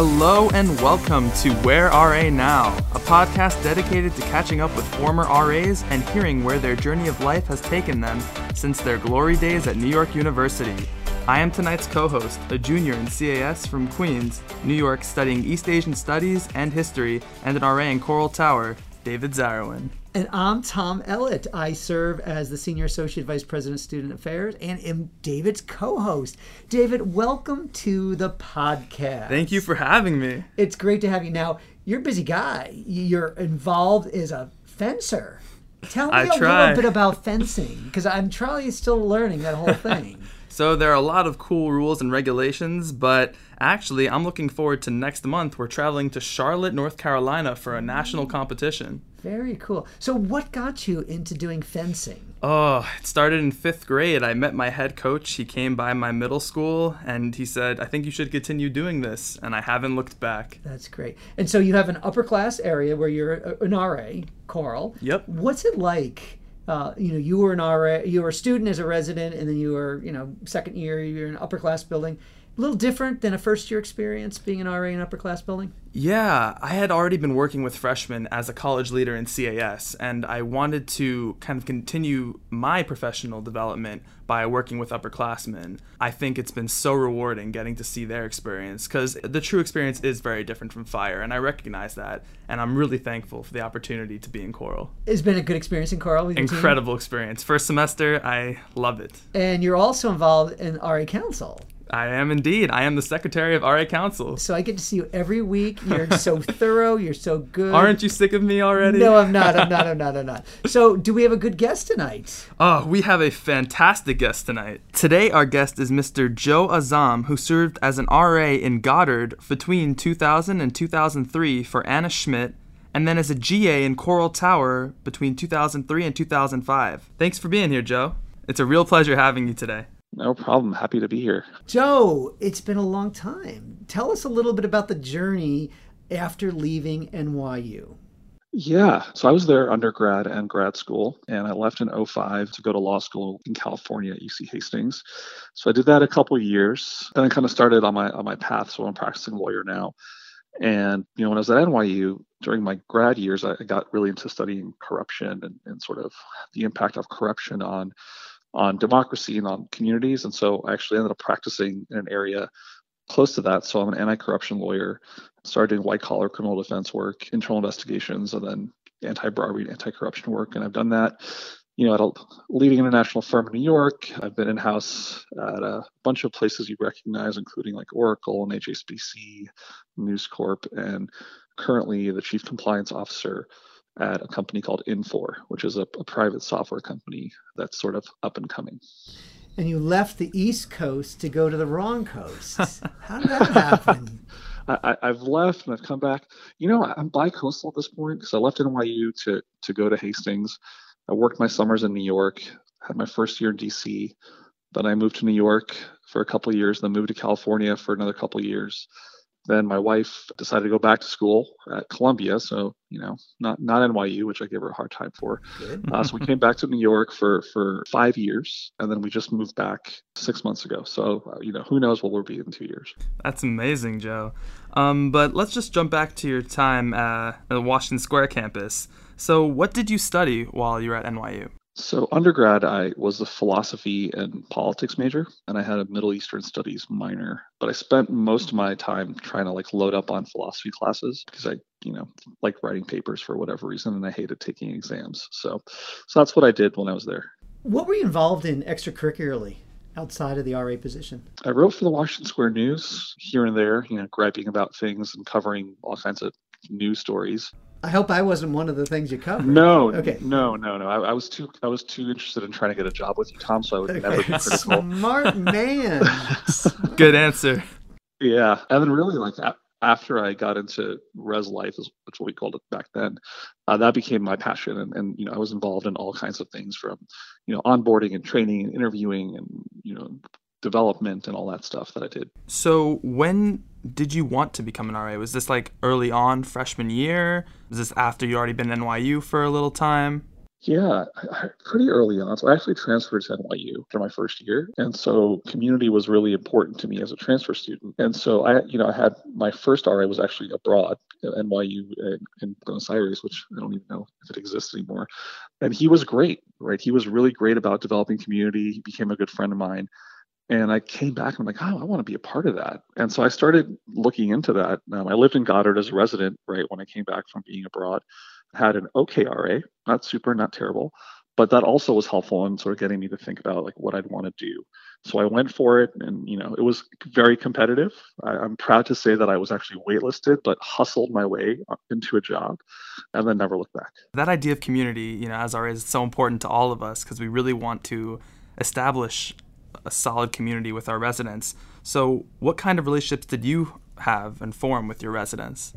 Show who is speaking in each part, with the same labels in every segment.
Speaker 1: Hello and welcome to Where RA Now, a podcast dedicated to catching up with former RAs and hearing where their journey of life has taken them since their glory days at New York University. I am tonight's co host, a junior in CAS from Queens, New York, studying East Asian Studies and History, and an RA in Coral Tower, David Zarowin.
Speaker 2: And I'm Tom Ellett. I serve as the Senior Associate Vice President of Student Affairs and am David's co host. David, welcome to the podcast.
Speaker 1: Thank you for having me.
Speaker 2: It's great to have you. Now, you're a busy guy, you're involved as a fencer. Tell me
Speaker 1: I
Speaker 2: a
Speaker 1: try.
Speaker 2: little bit about fencing because I'm probably still learning that whole thing.
Speaker 1: So there are a lot of cool rules and regulations, but actually, I'm looking forward to next month. We're traveling to Charlotte, North Carolina for a national competition.
Speaker 2: Very cool. So, what got you into doing fencing?
Speaker 1: Oh, it started in fifth grade. I met my head coach. He came by my middle school and he said, I think you should continue doing this. And I haven't looked back.
Speaker 2: That's great. And so, you have an upper class area where you're an RA, Coral.
Speaker 1: Yep.
Speaker 2: What's it like? Uh, you know, you were an RA, you were a student as a resident, and then you were, you know, second year, you're in an upper class building. A little different than a first year experience being an RA in upper class building.
Speaker 1: Yeah, I had already been working with freshmen as a college leader in CAS, and I wanted to kind of continue my professional development by working with upperclassmen. I think it's been so rewarding getting to see their experience because the true experience is very different from fire, and I recognize that, and I'm really thankful for the opportunity to be in Coral.
Speaker 2: It's been a good experience in Coral. with your team.
Speaker 1: Incredible experience. First semester, I love it.
Speaker 2: And you're also involved in RA Council.
Speaker 1: I am indeed. I am the secretary of RA Council.
Speaker 2: So I get to see you every week. You're so thorough. You're so good.
Speaker 1: Aren't you sick of me already?
Speaker 2: No, I'm not. I'm not. I'm not. I'm not. So, do we have a good guest tonight?
Speaker 1: Oh, we have a fantastic guest tonight. Today, our guest is Mr. Joe Azam, who served as an RA in Goddard between 2000 and 2003 for Anna Schmidt, and then as a GA in Coral Tower between 2003 and 2005. Thanks for being here, Joe. It's a real pleasure having you today.
Speaker 3: No problem. Happy to be here.
Speaker 2: Joe, it's been a long time. Tell us a little bit about the journey after leaving NYU.
Speaker 3: Yeah. So I was there undergrad and grad school, and I left in 05 to go to law school in California at UC Hastings. So I did that a couple of years. Then I kind of started on my on my path. So I'm a practicing lawyer now. And you know, when I was at NYU during my grad years, I I got really into studying corruption and, and sort of the impact of corruption on on democracy and on communities. And so I actually ended up practicing in an area close to that. So I'm an anti-corruption lawyer, started doing white collar criminal defense work, internal investigations, and then anti-bribery and anti-corruption work. And I've done that, you know, at a leading international firm in New York. I've been in-house at a bunch of places you recognize, including like Oracle and HSBC, News Corp, and currently the chief compliance officer at a company called Infor, which is a, a private software company that's sort of up and coming.
Speaker 2: And you left the East Coast to go to the wrong coast. How did that happen?
Speaker 3: I, I've left and I've come back. You know, I'm bi-coastal at this point because I left NYU to to go to Hastings. I worked my summers in New York, had my first year in DC. Then I moved to New York for a couple of years, then moved to California for another couple of years. Then my wife decided to go back to school at Columbia, so you know, not not NYU, which I gave her a hard time for. Uh, so we came back to New York for for five years, and then we just moved back six months ago. So uh, you know, who knows what we'll be in two years.
Speaker 1: That's amazing, Joe. Um, but let's just jump back to your time uh, at the Washington Square campus. So, what did you study while you were at NYU?
Speaker 3: So undergrad, I was a philosophy and politics major, and I had a Middle Eastern studies minor. But I spent most of my time trying to like load up on philosophy classes because I, you know, like writing papers for whatever reason, and I hated taking exams. So, so that's what I did when I was there.
Speaker 2: What were you involved in extracurricularly outside of the RA position?
Speaker 3: I wrote for the Washington Square News here and there, you know, griping about things and covering all kinds of news stories.
Speaker 2: I hope I wasn't one of the things you covered.
Speaker 3: No,
Speaker 2: Okay.
Speaker 3: no, no, no. I, I was too, I was too interested in trying to get a job with you, Tom. So I would never be critical.
Speaker 2: Smart man.
Speaker 1: Good answer.
Speaker 3: Yeah, and then really like a- after I got into res life, is what we called it back then. Uh, that became my passion, and, and you know I was involved in all kinds of things from you know onboarding and training and interviewing and you know development and all that stuff that I did.
Speaker 1: So, when did you want to become an RA? Was this like early on freshman year? Was this after you already been at NYU for a little time?
Speaker 3: Yeah, pretty early on. So I actually transferred to NYU for my first year, and so community was really important to me as a transfer student. And so I, you know, I had my first RA was actually abroad at NYU in, in Buenos Aires, which I don't even know if it exists anymore. And he was great, right? He was really great about developing community. He became a good friend of mine. And I came back and I'm like, oh, I want to be a part of that. And so I started looking into that. Um, I lived in Goddard as a resident, right, when I came back from being abroad had an okay RA, not super, not terrible, but that also was helpful in sort of getting me to think about like what I'd want to do. So I went for it, and you know it was very competitive. I, am proud to say that I was actually waitlisted, but hustled my way into a job, and then never looked back.
Speaker 1: That idea of community, you know, as RA is so important to all of us because we really want to establish a solid community with our residents. So, what kind of relationships did you have and form with your residents?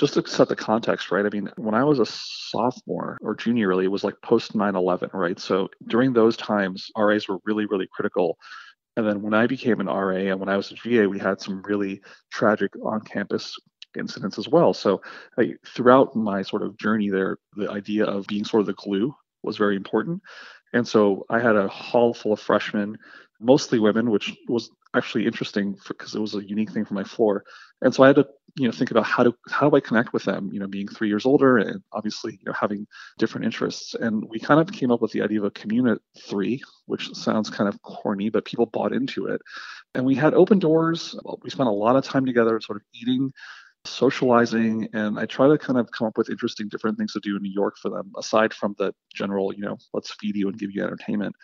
Speaker 3: just to set the context, right? I mean, when I was a sophomore or junior, really, it was like post 9 11, right? So during those times, RAs were really, really critical. And then when I became an RA and when I was a GA, we had some really tragic on campus incidents as well. So I, throughout my sort of journey there, the idea of being sort of the glue was very important. And so I had a hall full of freshmen, mostly women, which was actually interesting because it was a unique thing for my floor. And so I had to, you know, think about how to how do I connect with them, you know, being three years older and obviously, you know, having different interests. And we kind of came up with the idea of a community three, which sounds kind of corny, but people bought into it. And we had open doors. We spent a lot of time together, sort of eating socializing and i try to kind of come up with interesting different things to do in new york for them aside from the general you know let's feed you and give you entertainment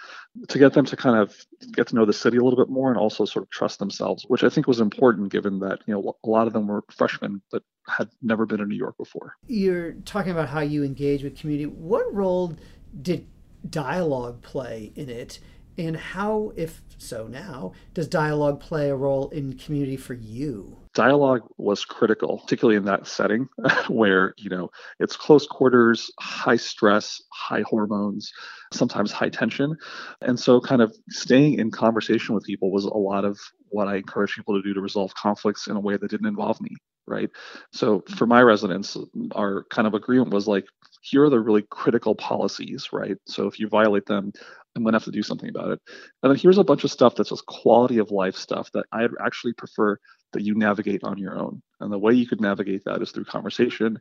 Speaker 3: to get them to kind of get to know the city a little bit more and also sort of trust themselves which i think was important given that you know a lot of them were freshmen that had never been in new york before.
Speaker 2: You're talking about how you engage with community. What role did dialogue play in it and how if so now does dialogue play a role in community for you
Speaker 3: dialogue was critical, particularly in that setting where, you know, it's close quarters, high stress, high hormones, sometimes high tension. And so kind of staying in conversation with people was a lot of what I encourage people to do to resolve conflicts in a way that didn't involve me, right? So for my residents, our kind of agreement was like, here are the really critical policies, right? So if you violate them, I'm going to have to do something about it. And then here's a bunch of stuff that's just quality of life stuff that I actually prefer that you navigate on your own. And the way you could navigate that is through conversation.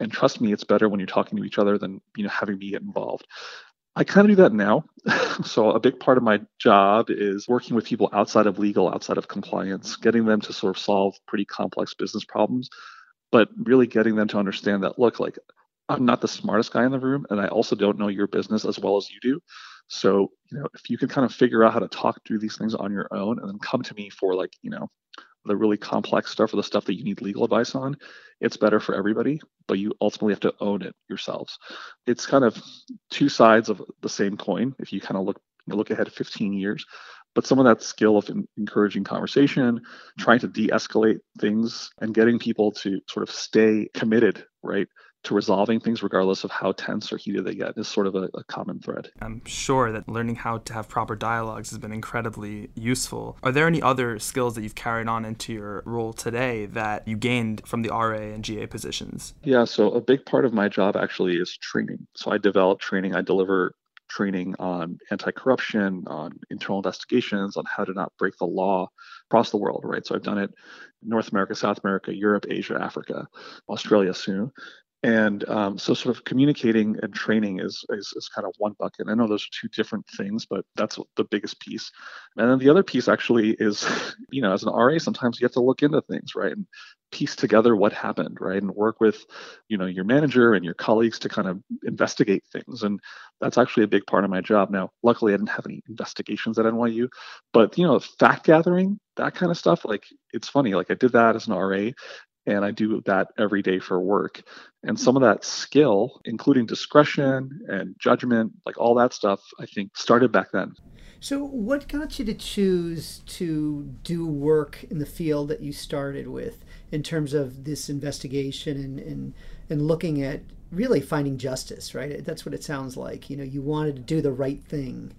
Speaker 3: And trust me, it's better when you're talking to each other than you know having me get involved. I kind of do that now. so a big part of my job is working with people outside of legal, outside of compliance, getting them to sort of solve pretty complex business problems, but really getting them to understand that look, like I'm not the smartest guy in the room, and I also don't know your business as well as you do. So, you know, if you can kind of figure out how to talk through these things on your own and then come to me for like, you know, the really complex stuff or the stuff that you need legal advice on, it's better for everybody, but you ultimately have to own it yourselves. It's kind of two sides of the same coin if you kind of look you know, look ahead 15 years. But some of that skill of encouraging conversation, trying to de-escalate things, and getting people to sort of stay committed, right, to resolving things regardless of how tense or heated they get is sort of a, a, common thread.
Speaker 1: I'm sure that learning how to have proper dialogues has been incredibly useful. Are there any other skills that you've carried on into your role today that you gained from the RA and GA positions?
Speaker 3: Yeah, so a big part of my job actually is training. So I develop training, I deliver training on anti-corruption, on internal investigations, on how to not break the law across the world, right? So I've done it North America, South America, Europe, Asia, Africa, Australia soon and um, so sort of communicating and training is, is, is kind of one bucket. I know those are two different things but that's the biggest piece. And then the other piece actually is you know as an ra sometimes you have to look into things right and piece together what happened right and work with you know your manager and your colleagues to kind of investigate things. And that's actually a big part of my job. Now luckily i didn't have any investigations at nyu but you know fact gathering that kind of stuff like it's funny like i did that as an ra and I do that every day for work. And some of that skill, including discretion and judgment, like all that stuff, I think started back then.
Speaker 2: So, what got you to choose to do work in the field that you started with in terms of this investigation and, and, and looking at really finding justice, right? That's what it sounds like. You know, you wanted to do the right thing.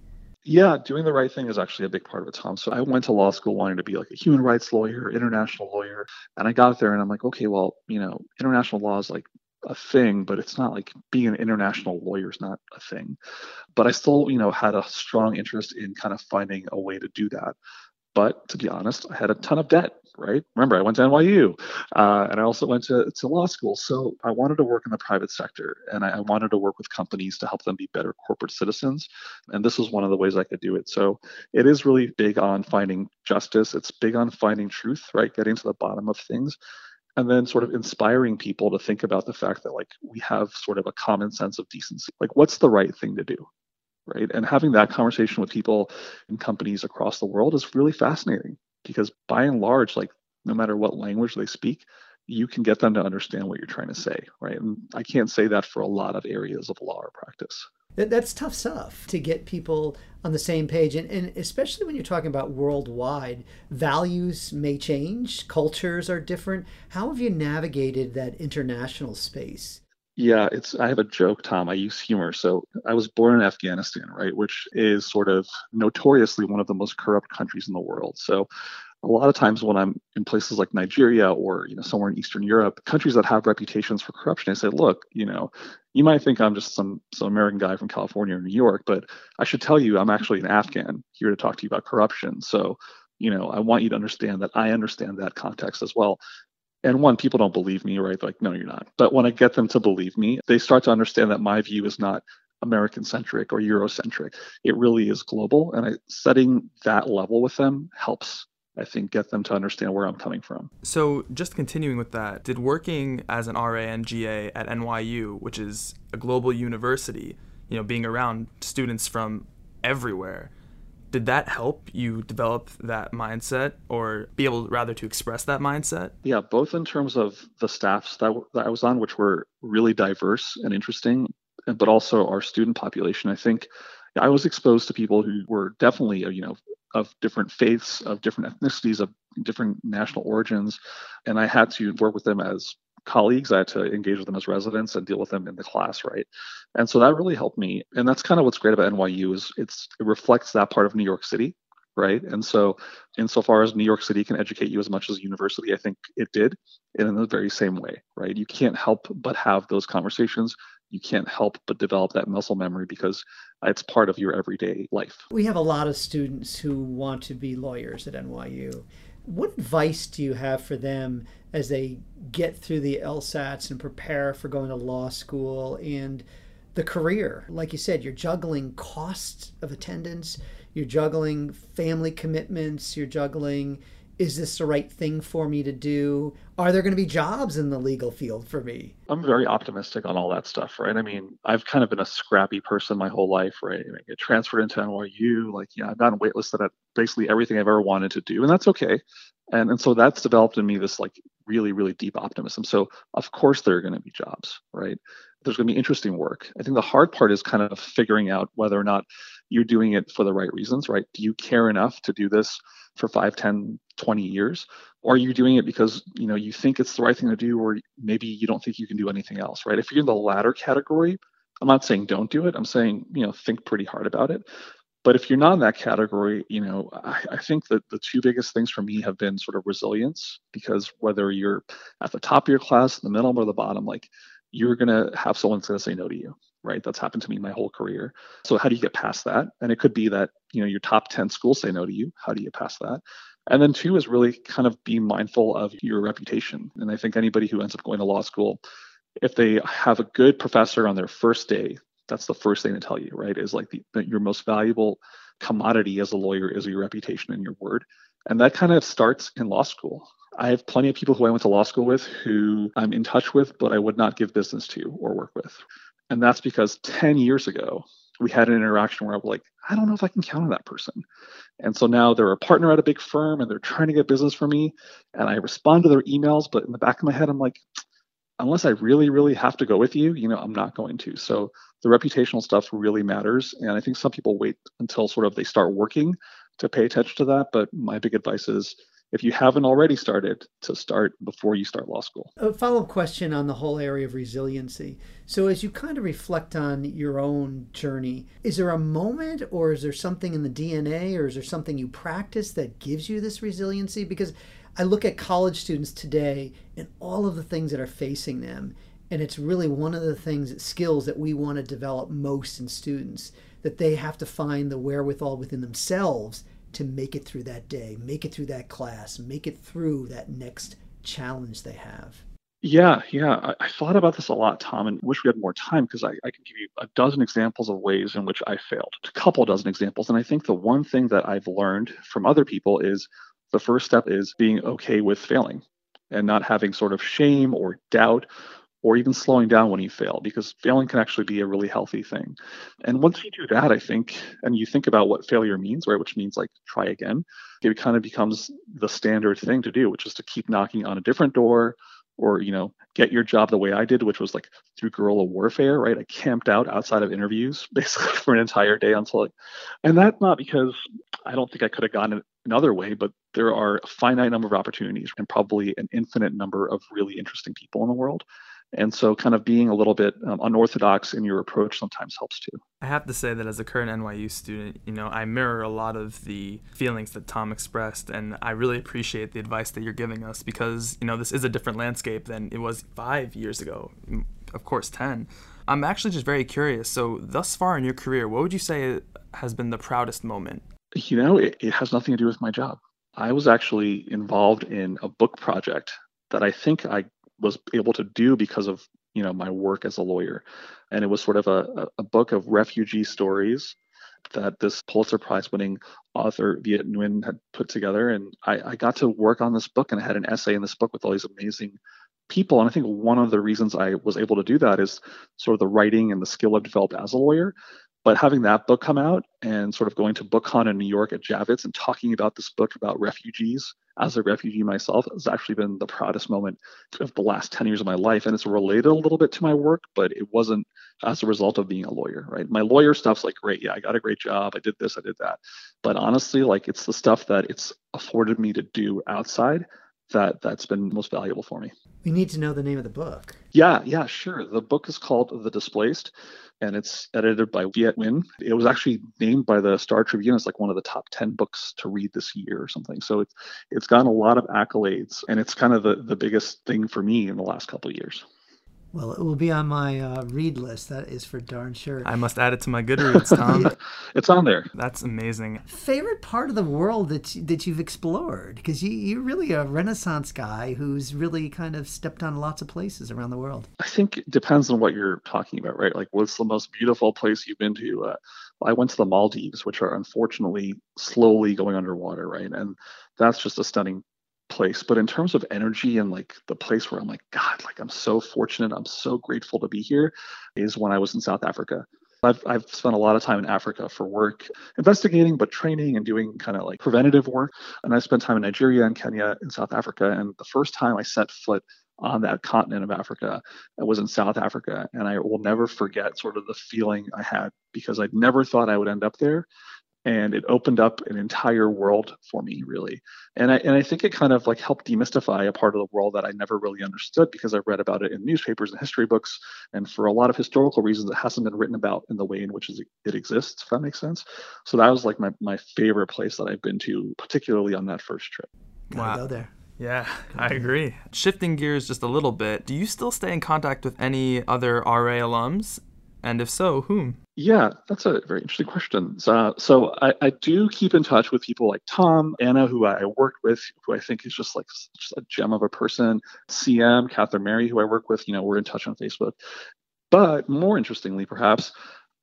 Speaker 3: Yeah, doing the right thing is actually a big part of it, Tom. So I went to law school wanting to be like a human rights lawyer, international lawyer, and I got there and I'm like, okay, well, you know, international law is like a thing, but it's not like being an international lawyer is not a thing. But I still, you know, had a strong interest in kind of finding a way to do that. But to be honest, I had a ton of debt, right? Remember, I went to NYU uh, and I also went to, to law school. So I wanted to work in the private sector and I, I wanted to work with companies to help them be better corporate citizens. And this was one of the ways I could do it. So it is really big on finding justice, it's big on finding truth, right? Getting to the bottom of things and then sort of inspiring people to think about the fact that like we have sort of a common sense of decency like what's the right thing to do right? And having that conversation with people and companies across the world is really fascinating because by and large, like no matter what language they speak, you can get them to understand what you're trying to say, right? And I can't say that for a lot of areas of law or practice.
Speaker 2: That's tough stuff to get people on the same page. And, and especially when you're talking about worldwide, values may change, cultures are different. How have you navigated that international space?
Speaker 3: Yeah, it's I have a joke, Tom. I use humor. So I was born in Afghanistan, right, which is sort of notoriously one of the most corrupt countries in the world. So a lot of times when I'm in places like Nigeria or you know somewhere in Eastern Europe, countries that have reputations for corruption, I say, look, you know, you might think I'm just some some American guy from California or New York, but I should tell you I'm actually an Afghan here to talk to you about corruption. So you know, I want you to understand that I understand that context as well and one people don't believe me right? Like no you're not. But when i get them to believe me they start to understand that my view is not american centric or eurocentric. It really is global and I, setting that level with them helps I think get them to understand where I'm coming from.
Speaker 1: So, just continuing with that, did working as an RA and GA at NYU, which is a global university, you know, being around students from everywhere, did that help you develop that mindset or be able rather to express that mindset?
Speaker 3: Yeah both in terms of the staffs that, that i was on which were really diverse and interesting but also our student population. I think i was exposed to people who were definitely you know of different faiths of different ethnicities of different national origins and i had to work with them as colleagues. I had to engage with them as residents and deal with them in the class, right? And so that really helped me. And that's kind of what's great about NYU is it's it reflects that part of New York City, right? And so insofar as New York City can educate you as much as university, I think it did in the very same way, right? You can't help but have those conversations. You can't help but develop that muscle memory because it's part of your everyday life.
Speaker 2: We have a lot of students who want to be lawyers at NYU. What advice do you have for them as they get through the LSATs and prepare for going to law school and the career? Like you said, you're juggling costs of attendance, you're juggling family commitments, you're juggling is this the right thing for me to do? Are there going to be jobs in the legal field for me?
Speaker 3: I'm very optimistic on all that stuff, right? I mean, I've kind of been a scrappy person my whole life, right? I get transferred into NYU, like, yeah, I've gotten waitlisted at basically everything I've ever wanted to do, and that's okay. And and so that's developed in me this like really really deep optimism. So of course there are going to be jobs, right? There's going to be interesting work. I think the hard part is kind of figuring out whether or not you're doing it for the right reasons, right? Do you care enough to do this for 5, 10, 20 years? Or are you doing it because, you know, you think it's the right thing to do or maybe you don't think you can do anything else, right? If you're in the latter category, I'm not saying don't do it. I'm saying, you know, think pretty hard about it. But if you're not in that category, you know, I, I, think that the two biggest things for me have been sort of resilience, because whether you're at the top of your class, the middle, or the bottom, like you're gonna have someone that's gonna say no to you, right? That's happened to me my whole career. So how do you get past that? And it could be that you know your top 10 schools say no to you. How do you get past that? And then two is really kind of be mindful of your reputation. And I think anybody who ends up going to law school, if they have a good professor on their first day that's the first thing to tell you, right? Is like the, your most valuable commodity as a lawyer is your reputation and your word. And that kind of starts in law school. I have plenty of people who I went to law school with who I'm in touch with, but I would not give business to or work with. And that's because 10 years ago, we had an interaction where I'm like, I don't know if I can count on that person. And so now they're a partner at a big firm and they're trying to get business for me. And I respond to their emails, but in the back of my head, I'm like, unless I really, really have to go with you, you know, I'm not going to. So the reputational stuff really matters. And I think some people wait until sort of they start working to pay attention to that. But my big advice is if you haven't already started, to start before you start law school.
Speaker 2: A follow up question on the whole area of resiliency. So, as you kind of reflect on your own journey, is there a moment or is there something in the DNA or is there something you practice that gives you this resiliency? Because I look at college students today and all of the things that are facing them. And it's really one of the things, skills that we want to develop most in students, that they have to find the wherewithal within themselves to make it through that day, make it through that class, make it through that next challenge they have.
Speaker 3: Yeah, yeah. I, I, thought about this a lot, Tom, and wish we had more time because I, I can give you a dozen examples of ways in which I failed, a couple dozen examples. And I think the one thing that I've learned from other people is the first step is being okay with failing and not having sort of shame or doubt or even slowing down when you fail because failing can actually be a really healthy thing. And once you do that, I think, and you think about what failure means, right, which means like try again, it kind of becomes the standard thing to do, which is to keep knocking on a different door or you know get your job the way i did which was like through guerrilla warfare right i camped out outside of interviews basically for an entire day until like and that's not because i don't think i could have gone another way but there are a finite number of opportunities and probably an infinite number of really interesting people in the world and so, kind of being a little bit um, unorthodox in your approach sometimes helps too.
Speaker 1: I have to say that as a current NYU student, you know, I mirror a lot of the feelings that Tom expressed, and I really appreciate the advice that you're giving us because, you know, this is a different landscape than it was five years ago, of course, 10. I'm actually just very curious. So, thus far in your career, what would you say has been the proudest moment?
Speaker 3: You know, it, it has nothing to do with my job. I was actually involved in a book project that I think I was able to do because of you know my work as a lawyer and it was sort of a, a book of refugee stories that this Pulitzer Prize winning author Viet Nguyen had put together. And I, I, got to work on this book and I had an essay in this book with all these amazing people. And I think one of the reasons I was able to do that is sort of the writing and the skill I've developed as a lawyer. But having that book come out and sort of going to BookCon in New York at Javits and talking about this book about refugees as a refugee myself has actually been the proudest moment of the last 10 years of my life. And it's related a little bit to my work, but it wasn't as a result of being a lawyer, right? My lawyer stuff's like, great, yeah, I got a great job. I did this, I did that. But honestly, like it's the stuff that it's afforded me to do outside that that's been most valuable for me.
Speaker 2: We need to know the name of the book.
Speaker 3: Yeah, yeah, sure. The book is called The Displaced and it's edited by Viet Nguyen. It was actually named by the Star Tribune as like one of the top 10 books to read this year or something. So it's it's gotten a lot of accolades and it's kind of the, the biggest thing for me in the last couple of years.
Speaker 2: Well, it will be on my uh, read list. That is for darn sure.
Speaker 1: I must add it to my Goodreads, Tom.
Speaker 3: it's on there.
Speaker 1: That's amazing.
Speaker 2: Favorite part of the world that you, that you've explored? Because you, you're really a Renaissance guy who's really kind of stepped on lots of places around the world.
Speaker 3: I think it depends on what you're talking about, right? Like, what's the most beautiful place you've been to? Uh, I went to the Maldives, which are unfortunately slowly going underwater, right? And that's just a stunning place but in terms of energy and like the place where i'm like god like i'm so fortunate i'm so grateful to be here is when i was in south africa I've, I've spent a lot of time in Africa for work, investigating, but training and doing kind of like preventative work. And I spent time in Nigeria and Kenya and South Africa. And the first time I set foot on that continent of Africa, I was in South Africa. And I will never forget sort of the feeling I had because I'd never thought I would end up there and it opened up an entire world for me really. And i and i think it kind of like helped demystify a part of the world that i never really understood because i read about it in newspapers and history books and for a lot of historical reasons it hasn't been written about in the way in which it exists if that makes sense. So that was like my, my favorite place that i've been to particularly on that first trip.
Speaker 2: Wow. go there.
Speaker 1: Yeah, I agree. Shifting gears just a little bit, do you still stay in contact with any other RA alums? And if so, whom?
Speaker 3: Yeah, that's a very interesting question. So, I, I, do keep in touch with people like Tom, Anna, who I worked with, who I think is just like just a gem of a person, CM, Catherine Mary, who I work with. You know, we're in touch on Facebook. But more interestingly, perhaps,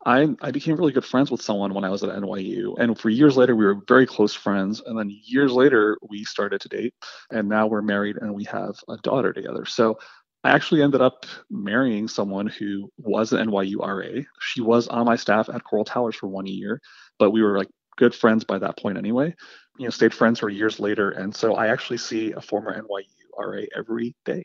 Speaker 3: I, I became really good friends with someone when I was at NYU. And for years later, we were very close friends. And then years later, we started to date. And now we're married and we have a daughter together. So I actually ended up marrying someone who was an NYU RA. She was on my staff at Coral Towers for one year, but we were like good friends by that point anyway. You know, stayed friends for years later. And so I actually see a former NYU RA every day.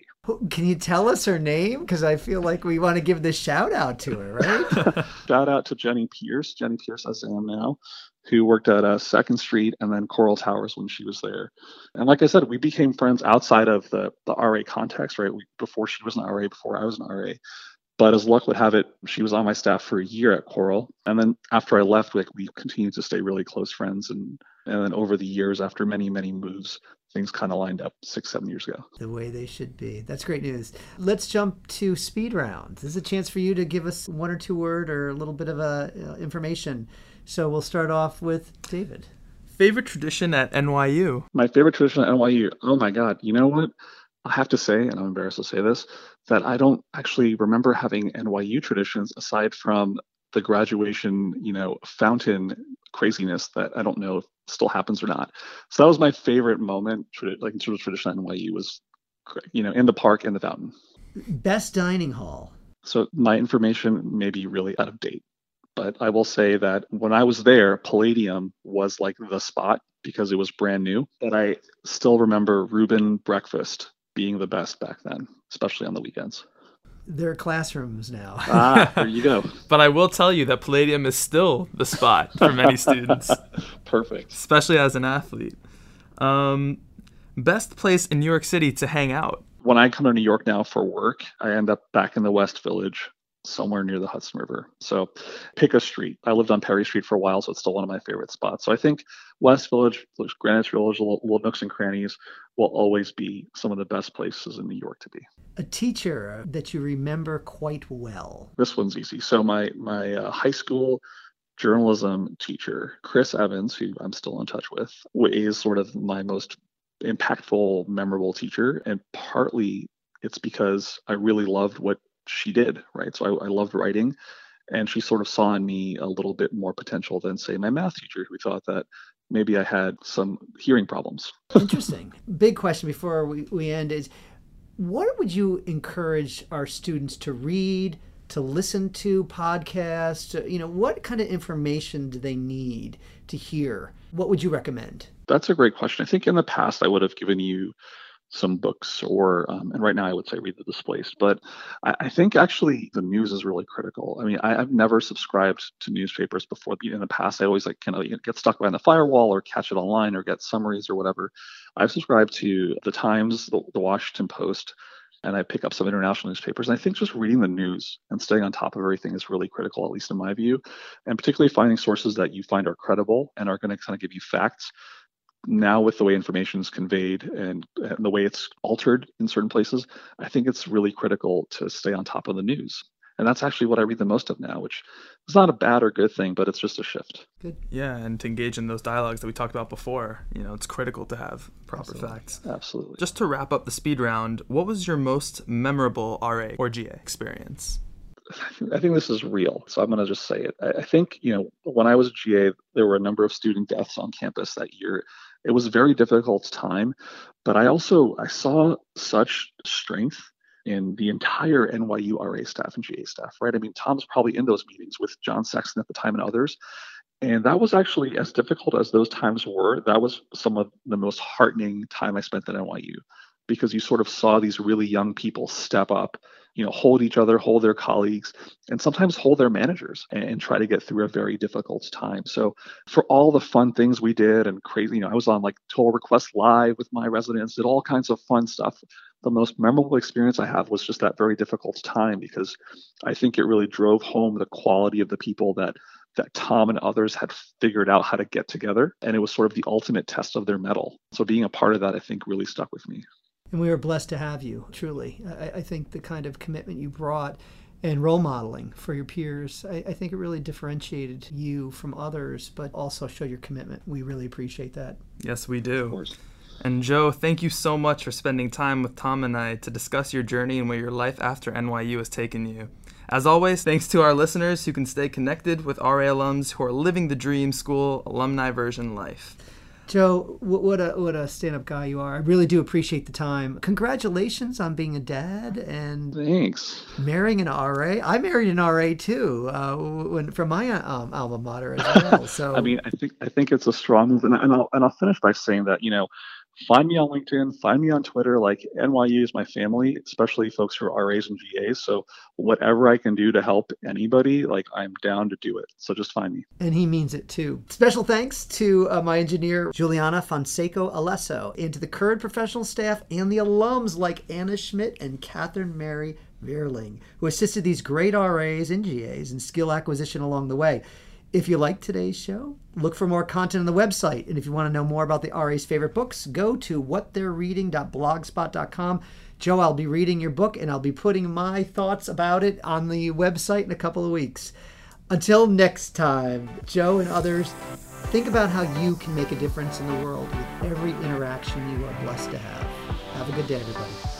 Speaker 2: Can you tell us her name? Because I feel like we want to give this shout out to her, right?
Speaker 3: shout out to Jenny Pierce. Jenny Pierce, as I am now who worked at uh, Second Street and then Coral Towers when she was there. And like I said, we became friends outside of the the RA context, right? We, before she was an RA, before I was an RA. But as luck would have it, she was on my staff for a year at Coral, and then after I left, like we continued to stay really close friends. And and then over the years, after many many moves, things kind of lined up six, seven years ago.
Speaker 2: The way they should be. That's great news. Let's jump to speed round. This is a chance for you to give us one or two word or a little bit of uh, information. So we'll start off with David.
Speaker 1: Favorite tradition at NYU?
Speaker 3: My favorite tradition at NYU. Oh my God. You know what? I have to say, and I'm embarrassed to say this, that I don't actually remember having NYU traditions aside from the graduation, you know, fountain craziness that I don't know if still happens or not. So that was my favorite moment, like in terms of tradition at NYU, was, you know, in the park in the fountain.
Speaker 2: Best dining hall.
Speaker 3: So my information may be really out of date, but I will say that when I was there, Palladium was like the spot because it was brand new. But I still remember Rubin breakfast being the best back then, especially on the weekends.
Speaker 2: There are classrooms now.
Speaker 3: ah, there you go.
Speaker 1: But I will tell you that Palladium is still the spot for many students.
Speaker 3: Perfect.
Speaker 1: Especially as an athlete. Um, best place in New York City to hang out?
Speaker 3: When I come to New York now for work, I end up back in the West Village somewhere near the Hudson River. So pick a street. I lived on Perry Street for a while, so it's still one of my favorite spots. So I think West Village, Greenwich Village, little, little nooks and crannies will always be some of the best places in New York to be.
Speaker 2: A teacher that you remember quite well.
Speaker 3: This one's easy. So my my uh, high school journalism teacher, Chris Evans, who I'm still in touch with, is sort of my most impactful, memorable teacher. And partly it's because I really loved what she did, right? So I, I loved writing, and she sort of saw in me a little bit more potential than, say, my math teacher, who thought that maybe I had some hearing problems.
Speaker 2: Interesting. Big question before we, we end is what would you encourage our students to read, to listen to podcasts? You know, what kind of information do they need to hear? What would you recommend?
Speaker 3: That's a great question. I think in the past I would have given you some books or um, and right now i would say read the displaced but I, I, think actually the news is really critical. I mean I, have never subscribed to newspapers before in the past i always like kind of you know, get stuck behind the firewall or catch it online or get summaries or whatever. I've subscribed to the times the, the washington post and I pick up some international newspapers. And I think just reading the news and staying on top of everything is really critical, at least in my view, and particularly finding sources that you find are credible and are going to kind of give you facts now with the way information is conveyed and, and, the way it's altered in certain places, I think it's really critical to stay on top of the news. And that's actually what I read the most of now, which is not a bad or good thing, but it's just a shift.
Speaker 2: Good.
Speaker 1: Yeah, and to engage in those dialogues that we talked about before, you know, it's critical to have proper
Speaker 3: Absolutely.
Speaker 1: facts.
Speaker 3: Absolutely.
Speaker 1: Just to wrap up the speed round, what was your most memorable RA or GA experience?
Speaker 3: I think this is real, so I'm going to just say it. I think, you know, when I was GA, there were a number of student deaths on campus that year it was a very difficult time but i also i saw such strength in the entire nyu ra staff and ga staff right? I mean tom's probably in those meetings with john sexton at the time and others and that was actually as difficult as those times were. That was some of the most heartening time i spent at nyu because you sort of saw these really young people step up you know hold each other hold their colleagues and sometimes hold their managers and, and, try to get through a very difficult time so for all the fun things we did and crazy you know i was on like Total Request Live with my residents did all kinds of fun stuff the most memorable experience i have was just that very difficult time because i think it really drove home the quality of the people that that Tom and others had figured out how to get together. And it was sort of the ultimate test of their mettle. So being a part of that, I think, really stuck with me.
Speaker 2: And we are blessed to have you, truly. I, I think the kind of commitment you brought and role modeling for your peers, I, I, think it really differentiated you from others, but also showed your commitment. We really appreciate that.
Speaker 1: Yes, we do. And Joe, thank you so much for spending time with Tom and I to discuss your journey and where your life after NYU has taken you. As always, thanks to our listeners who can stay connected with RA alums who are living the dream school alumni version life.
Speaker 2: Joe, what a what a stand-up guy you are. I really do appreciate the time. Congratulations on being a dad and
Speaker 3: thanks
Speaker 2: marrying an RA. I married an RA too, uh, when from my um, alma mater as well. So
Speaker 3: I mean, I think I think it's a strong move, and, and I'll and I'll finish by saying that you know find me on LinkedIn, find me on Twitter. Like NYU is my family, especially folks who are RAs and GAs. So whatever I can do to help anybody, like I'm down to do it. So just find me.
Speaker 2: And he means it too. Special thanks to uh, my engineer, Juliana Fonseco Alesso, and to the current professional staff and the alums like Anna Schmidt and Catherine Mary Veerling, who assisted these great RAs and GAs in skill acquisition along the way. If you like today's show, look for more content on the website. And if you want to know more about the RA's favorite books, go to whattheyreading.blogspot.com. Joe, I'll be reading your book and I'll be putting my thoughts about it on the website in a couple of weeks. Until next time, Joe and others, think about how you can make a difference in the world with every interaction you are blessed to have. Have a good day, everybody.